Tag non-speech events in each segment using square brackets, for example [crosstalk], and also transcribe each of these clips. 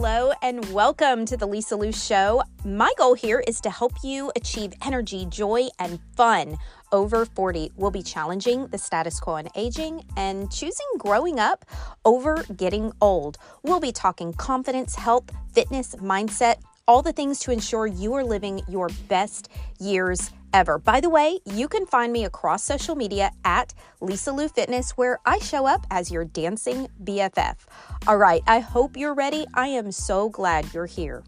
hello, and welcome to the Lisa Lou Show. My goal here is to help you achieve energy, joy, and fun. Over 40 will be challenging the status quo in aging and choosing growing up over getting old. We'll be talking confidence, health, fitness, mindset, all the things to ensure you are living your best years ever. By the way, you can find me across social media at Lisa Lou Fitness, where I show up as your dancing BFF. All right, I hope you're ready. I am so glad you're here.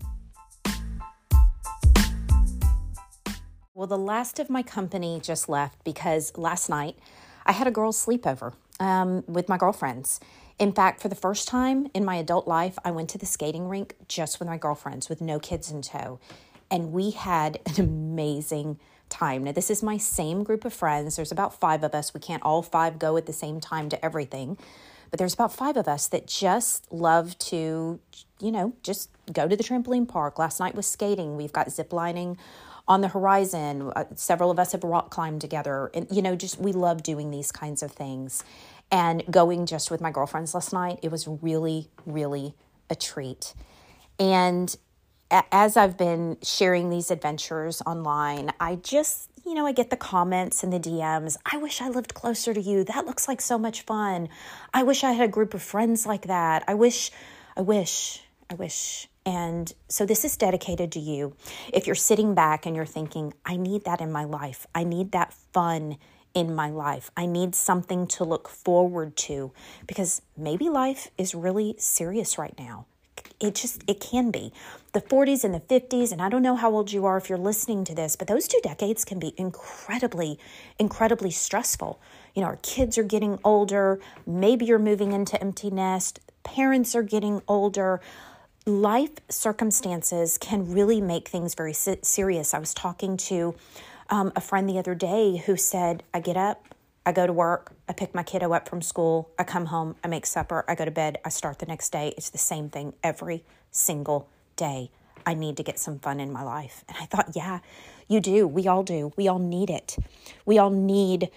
Well, the last of my company just left because last night I had a girls' sleepover um, with my girlfriends. In fact, for the first time in my adult life, I went to the skating rink just with my girlfriends with no kids in tow. And we had an amazing time. Now, this is my same group of friends. There's about five of us. We can't all five go at the same time to everything, but there's about five of us that just love to, you know, just go to the trampoline park. Last night was skating. We've got zip lining on the horizon. Uh, several of us have rock climbed together. And, you know, just we love doing these kinds of things. And going just with my girlfriends last night, it was really, really a treat. And as I've been sharing these adventures online, I just, you know, I get the comments and the DMs. I wish I lived closer to you. That looks like so much fun. I wish I had a group of friends like that. I wish, I wish, I wish. And so this is dedicated to you. If you're sitting back and you're thinking, I need that in my life, I need that fun in my life. I need something to look forward to because maybe life is really serious right now it just it can be. The 40s and the 50s and i don't know how old you are if you're listening to this but those two decades can be incredibly incredibly stressful. You know our kids are getting older. Maybe you're moving into empty nest. Parents are getting older. Life circumstances can really make things very serious. I was talking to um, a friend the other day who said i get up I go to work, I pick my kiddo up from school, I come home, I make supper, I go to bed, I start the next day. It's the same thing every single day. I need to get some fun in my life. And I thought, yeah, you do. We all do. We all need it. We all need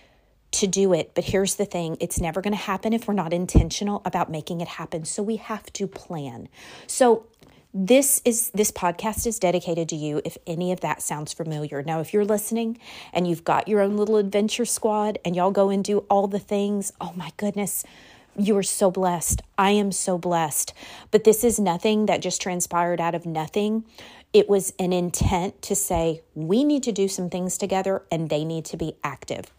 to do it. But here's the thing it's never going to happen if we're not intentional about making it happen. So we have to plan. So this is this podcast is dedicated to you if any of that sounds familiar. Now if you're listening and you've got your own little adventure squad and y'all go and do all the things oh my goodness you are so blessed. I am so blessed. But this is nothing that just transpired out of nothing. It was an intent to say we need to do some things together and they need to be active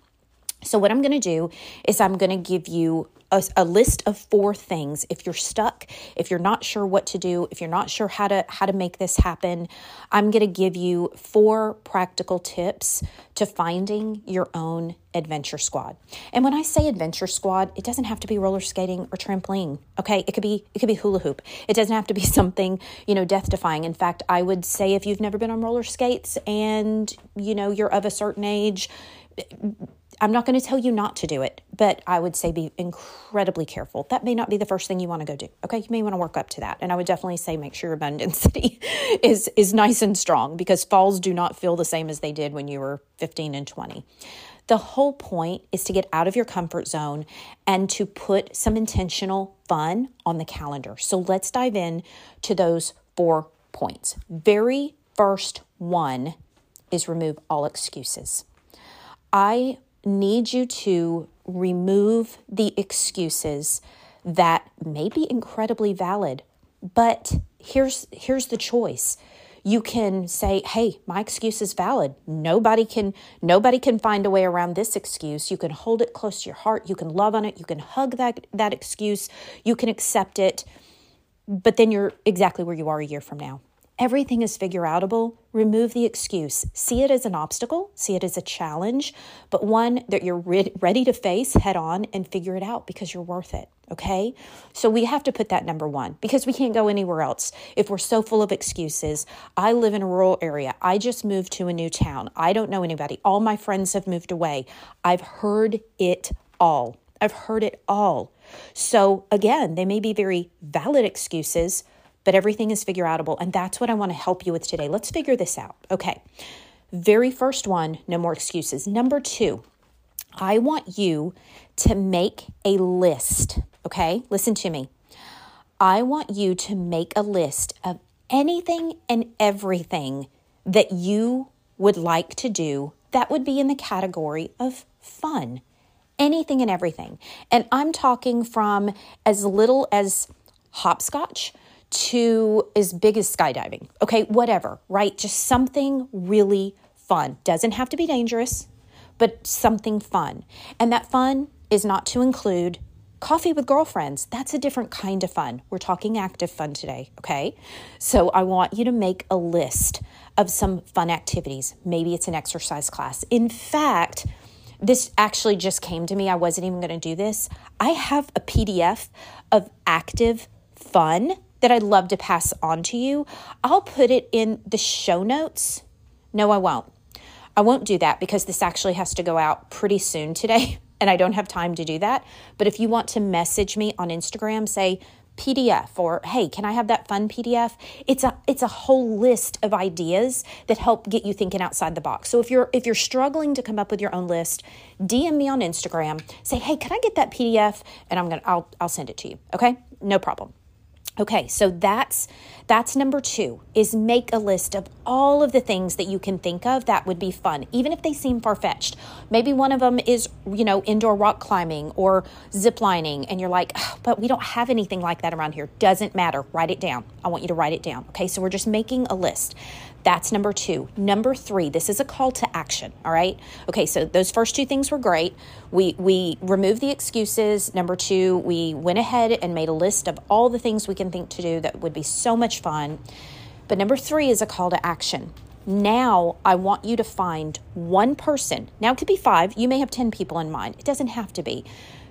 so, what I'm going to do is I'm going to give you a, a, list of four things. If you're stuck, if you're not sure what to do, if you're not sure how to how to make this happen, I'm going to give you four practical tips to finding your own adventure squad. And when I say adventure squad, it doesn't have to be roller skating or trampoline. Okay, it could be it could be hula hoop. It doesn't have to be [laughs] something you know death defying. In fact, I would say if you've never been on roller skates and you know you're of a certain age I'm not going to tell you not to do it, but I would say be incredibly careful. That may not be the first thing you want to go do. Okay, you may want to work up to that. And I would definitely say make sure your density [laughs] is is nice and strong because falls do not feel the same as they did when you were 15 and 20. The whole point is to get out of your comfort zone and to put some intentional fun on the calendar. So let's dive in to those four points. Very first one is remove all excuses. I need you to remove the excuses that may be incredibly valid, but here's here's the choice. You can say, "Hey, my excuse is valid. Nobody can nobody can find a way around this excuse." You can hold it close to your heart. You can love on it. You can hug that that excuse. You can accept it. But then you're exactly where you are a year from now. Everything is figure outable. Remove the excuse. See it as an obstacle, see it as a challenge, but one that you're re- ready to face head on and figure it out because you're worth it. Okay. So we have to put that number one because we can't go anywhere else if we're so full of excuses. I live in a rural area. I just moved to a new town. I don't know anybody. All my friends have moved away. I've heard it all. I've heard it all. So again, they may be very valid excuses but everything is figure outable. And that's what I want to help you with today. Let's figure this out. Okay. Very first one, no more excuses. Number two, I want you to make a list. Okay. Listen to me. I want you to make a list of anything and everything that you would like to do that would be in the category of fun. Anything and everything. And I'm talking from as little as hopscotch to as big as skydiving. Okay, whatever, right? Just something really fun. Doesn't have to be dangerous, but something fun. And that fun is not to include coffee with girlfriends. That's a different kind of fun. We're talking active fun today, okay? So I want you to make a list of some fun activities. Maybe it's an exercise class. In fact, this actually just came to me. I wasn't even going to do this. I have a PDF of active fun that I'd love to pass on to you. I'll put it in the show notes. No, I won't. I won't do that because this actually has to go out pretty soon today [laughs] and I don't have time to do that. But if you want to message me on Instagram, say, PDF or hey, can I have that fun PDF? It's a it's a whole list of ideas that help get you thinking outside the box. So if you're if you're struggling to come up with your own list, DM me on Instagram. Say, "Hey, can I get that PDF?" and I'm going to I'll I'll send it to you. Okay? No problem. Okay, so that's that's number 2 is make a list of all of the things that you can think of that would be fun, even if they seem far-fetched. Maybe one of them is, you know, indoor rock climbing or zip lining and you're like, "But we don't have anything like that around here." Doesn't matter. Write it down. I want you to write it down. Okay? So we're just making a list. That's number two. Number three, this is a call to action. All right. Okay. So those first two things were great. We we removed the excuses. Number two, we went ahead and made a list of all the things we can think to do that would be so much fun. But number three is a call to action. Now I want you to find one person. Now it could be five. You may have 10 people in mind. It doesn't have to be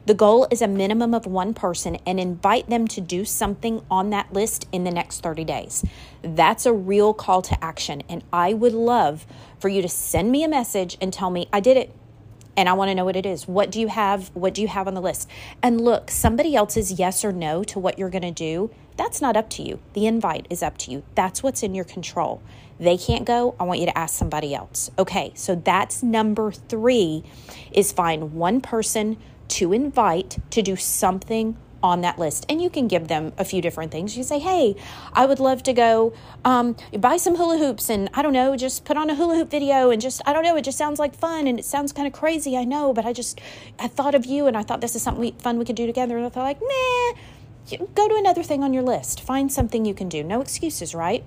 the goal is a minimum of one person and invite them to do something on that list in the next 30 days. That's a real call to action. And I would love for you to send me a message and tell me, I did it. And I want to know what it is. What do you have? What do you have on the list? And look, somebody else's yes or no to what you're going to do, that's not up to you. The invite is up to you. That's what's in your control. They can't go. I want you to ask somebody else. Okay, so that's number three is find one person to invite to do something on that list. And you can give them a few different things. You say, hey, I would love to go um, buy some hula hoops and I don't know, just put on a hula hoop video and just, I don't know, it just sounds like fun and it sounds kind of crazy, I know, but I just, I thought of you and I thought this is something we, fun we could do together. And thought, like, meh, go to another thing on your list. Find something you can do. No excuses, right?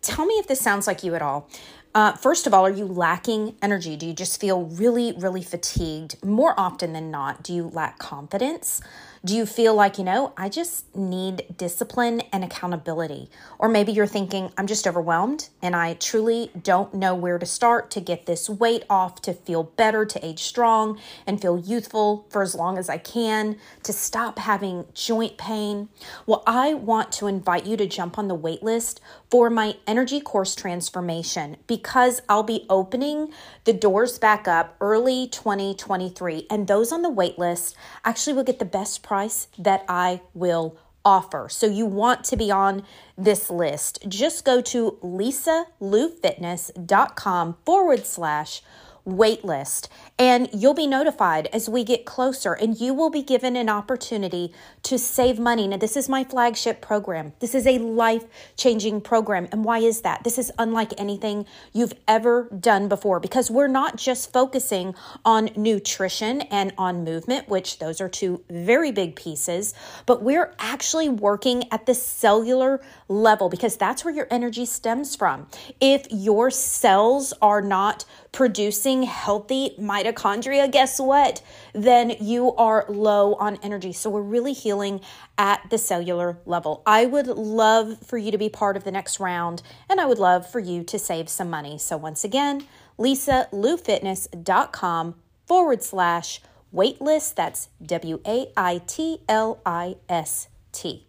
Tell me if this sounds like you at all. Uh, first of all, are you lacking energy? Do you just feel really, really fatigued? More often than not, do you lack confidence? Do you feel like, you know, I just need discipline and accountability? Or maybe you're thinking, I'm just overwhelmed and I truly don't know where to start to get this weight off, to feel better, to age strong and feel youthful for as long as I can, to stop having joint pain. Well, I want to invite you to jump on the wait list for my energy course transformation because I'll be opening the doors back up early 2023. And those on the wait list actually will get the best price that I will offer. So you want to be on this list. Just go to lisaloufitness.com forward slash waitlist and you'll be notified as we get closer and you will be given an opportunity to save money. Now, this is my flagship program. This is a life changing program. And why is that? This is unlike anything you've ever done before because we're not just focusing on nutrition and on movement, which those are two very big pieces, but we're actually working at the cellular level because that's where your energy stems from. If your cells are not producing healthy mitochondria, guess what? Then you are low on energy. So we're really healing at the cellular level. I would love for you to be part of the next round and I would love for you to save some money. So once again, lisaloufitness.com forward slash waitlist. That's W A I T L I S T.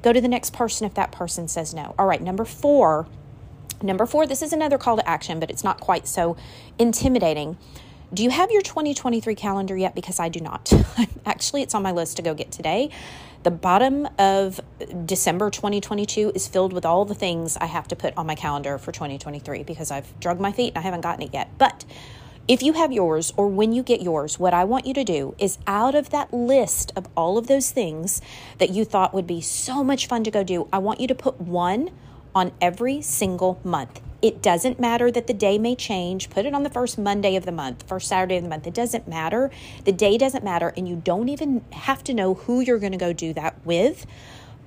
Go to the next person if that person says no. All right, number four Number four, this is another call to action, but it's not quite so intimidating. Do you have your 2023 calendar yet? Because I do not. [laughs] Actually, it's on my list to go get today. The bottom of December 2022 is filled with all the things I have to put on my calendar for 2023 because I've drugged my feet and I haven't gotten it yet. But if you have yours or when you get yours, what I want you to do is out of that list of all of those things that you thought would be so much fun to go do, I want you to put one on every single month. It doesn't matter that the day may change. Put it on the first Monday of the month, first Saturday of the month. It doesn't matter. The day doesn't matter, and you don't even have to know who you're going to go do that with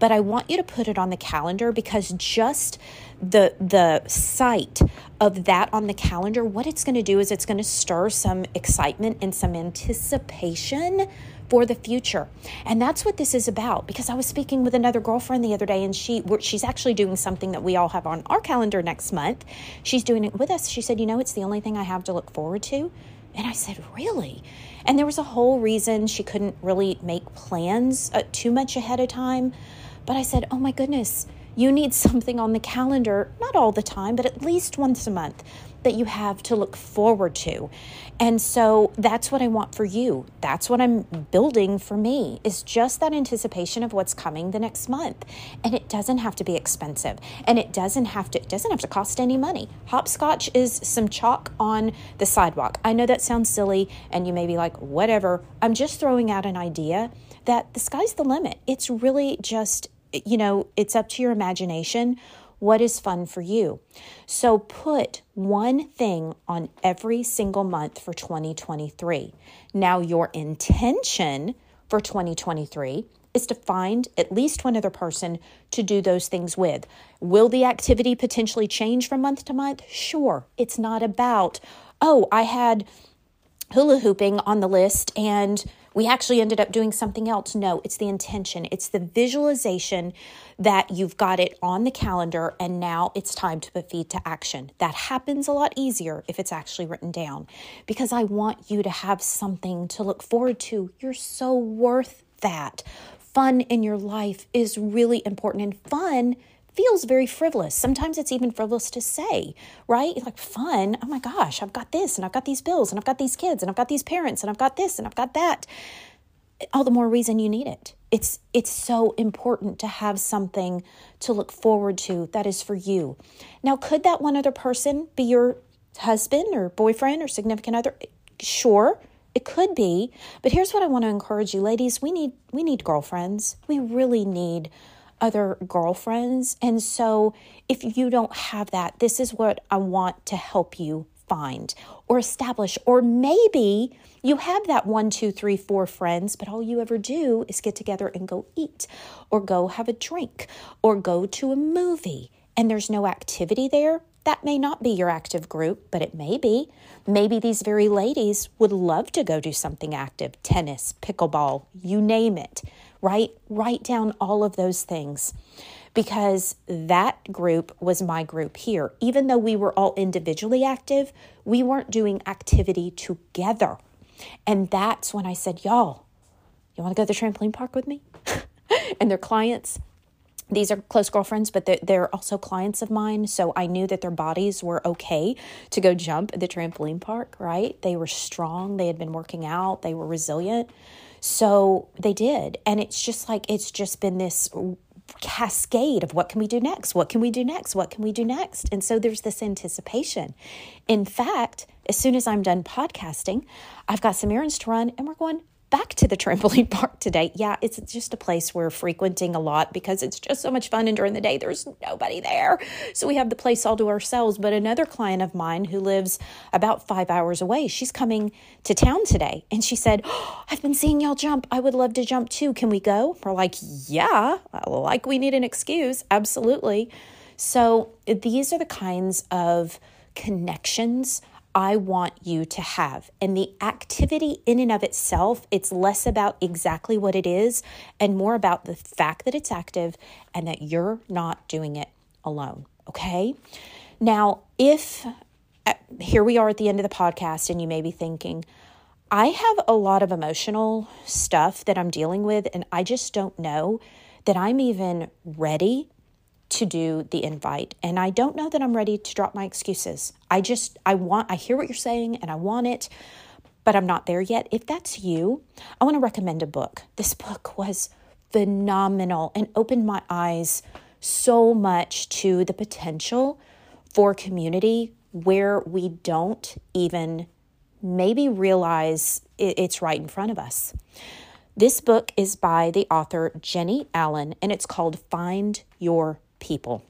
but I want you to put it on the calendar because just the the sight of that on the calendar, what it's going to do is it's going to stir some excitement and some anticipation for the future. And that's what this is about because I was speaking with another girlfriend the other day and she she's actually doing something that we all have on our calendar next month. She's doing it with us. She said, "You know, it's the only thing I have to look forward to." And I said, Really? And there was a whole reason she couldn't really make plans uh, too much ahead of time. But I said, oh my goodness, you need [laughs] something on the calendar, not all the time, but at least once a month that you have to look forward to. And so that's what I want for you. That's what I'm building for me is just that anticipation of what's coming the next month. And it doesn't have to be expensive. And it doesn't have to it doesn't have to cost any money. Hopscotch is some chalk on the sidewalk. I know that sounds silly and you may be like, "Whatever." I'm just throwing out an idea that the sky's the limit. It's really just, you know, it's up to your imagination. What is fun for you? So put one thing on every single month for 2023. Now, your intention for 2023 is to find at least one other person to do those things with. Will the activity potentially change from month to month? Sure. It's not about, oh, I had hula hooping on the list and we actually ended up doing something else. No, it's the intention, it's the visualization that you've got it on the calendar and now it's time to put feet to action. That happens a lot easier if it's actually written down because I want you to have something to look forward to. You're so worth that. Fun in your life is really important and fun feels very frivolous. Sometimes it's even frivolous to say, right? Like fun. Oh my gosh, I've got this and I've got these bills and I've got these kids and I've got these parents and I've got this and I've got that. All the more reason you need it. It's it's so important to have something to look forward to that is for you. Now, could that one other person be your husband or boyfriend or significant other? Sure. It could be, but here's what I want to encourage you ladies, we need we need girlfriends. We really need other girlfriends. And so, if you don't have that, this is what I want to help you find or establish. Or maybe you have that one, two, three, four friends, but all you ever do is get together and go eat or go have a drink or go to a movie and there's no activity there. That may not be your active group, but it may be. Maybe these very ladies would love to go do something active tennis, pickleball, you name it right? Write down all of those things because that group was my group here. Even though we were all individually active, we weren't doing activity together. And that's when I said, Y'all, you want to go to the trampoline park with me? [laughs] and their clients, these are close girlfriends, but they're, they're, also clients of mine. So I knew that their bodies were okay to go jump at the trampoline park, right? They were strong, they had been working out, they were resilient. So they did. And it's just like, it's just been this cascade of what can we do next? What can we do next? What can we do next? And so there's this anticipation. In fact, as soon as I'm done podcasting, I've got some errands to run and we're going, back to the trampoline [laughs] park today. Yeah, it's just a place we're frequenting a lot because it's just so much fun. And during the day, there's nobody there. So we have the place all to ourselves. But another client of mine who lives about five hours away, she's coming to town today. And she said, oh, I've been seeing y'all jump. I would love to jump too. Can we go? We're like, yeah, like we need an excuse. Absolutely. So these are the kinds of connections I want you to have. And the activity in and of itself, it's less about exactly what it is and more about the fact that it's active and that you're not doing it alone. Okay. Now, if uh, here we are at the end of the podcast, and you may be thinking, I have a lot of emotional stuff that I'm dealing with, and I just don't know that I'm even ready to do the invite. And I don't know that I'm ready to drop my excuses. I just, I want, I hear what you're saying and I want it, but I'm not there yet. If that's you, I want to recommend a book. This book was phenomenal and opened my eyes so much to the potential for community where we don't even maybe realize it's right in front of us. This book is by the author Jennie Allen and it's called Find Your People.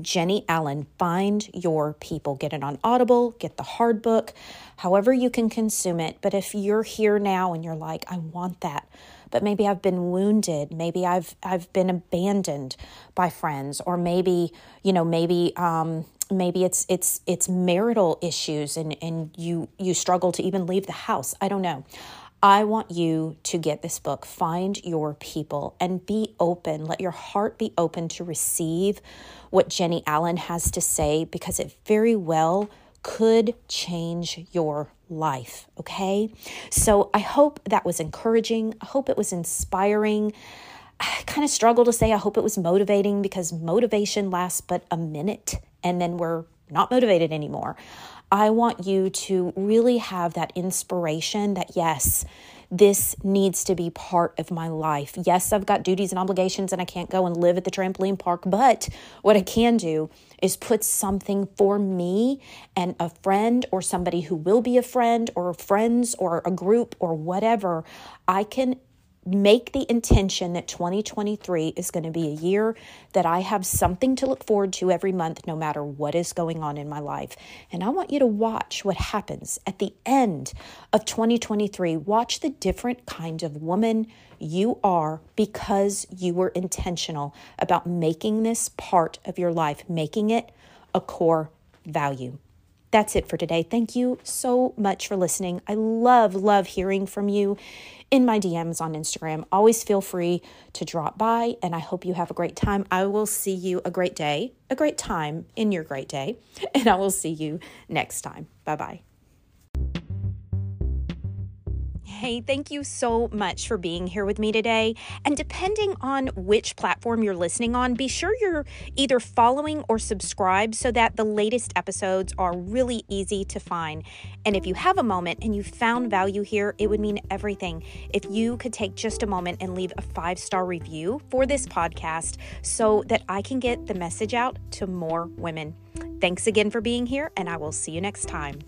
Jennie Allen, Find Your People. Get it on Audible, get the hard book, however you can consume it. But if you're here now and you're like, I want that, but maybe I've been wounded, maybe I've I've been abandoned by friends, or maybe, you know, maybe um maybe it's it's it's marital issues and and you you struggle to even leave the house. I don't know. I want you to get this book, Find Your People, and be open. Let your heart be open to receive what Jennie Allen has to say because it very well could change your life. Okay. So I hope that was encouraging. I hope it was inspiring. I kind of struggle to say I hope it was motivating because motivation lasts but a minute and then we're not motivated anymore. I want you to really have that inspiration that, yes, this needs to be part of my life. Yes, I've got duties and obligations and I can't go and live at the trampoline park, but what I can do is put something for me and a friend or somebody who will be a friend or friends or a group or whatever. I can make the intention that 2023 is going to be a year that I have something to look forward to every month, no matter what is going on in my life. And I want you to watch what happens at the end of 2023. Watch the different kind of woman you are because you were intentional about making this part of your life, making it a core value. That's it for today. Thank you so much for listening. I love, love hearing from you in my DMs on Instagram. Always feel free to drop by, and I hope you have a great time. I will see you a great day, a great time in your great day, [laughs] and I will see you next time. Bye bye. Hey, thank you so much for being here with me today. And depending on which platform you're listening on, be sure you're either following or subscribed so that the latest episodes are really easy to find. And if you have a moment and you found value here, it would mean everything if you could take just a moment and leave a five star review for this podcast so that I can get the message out to more women. Thanks again for being here, and I will see you next time.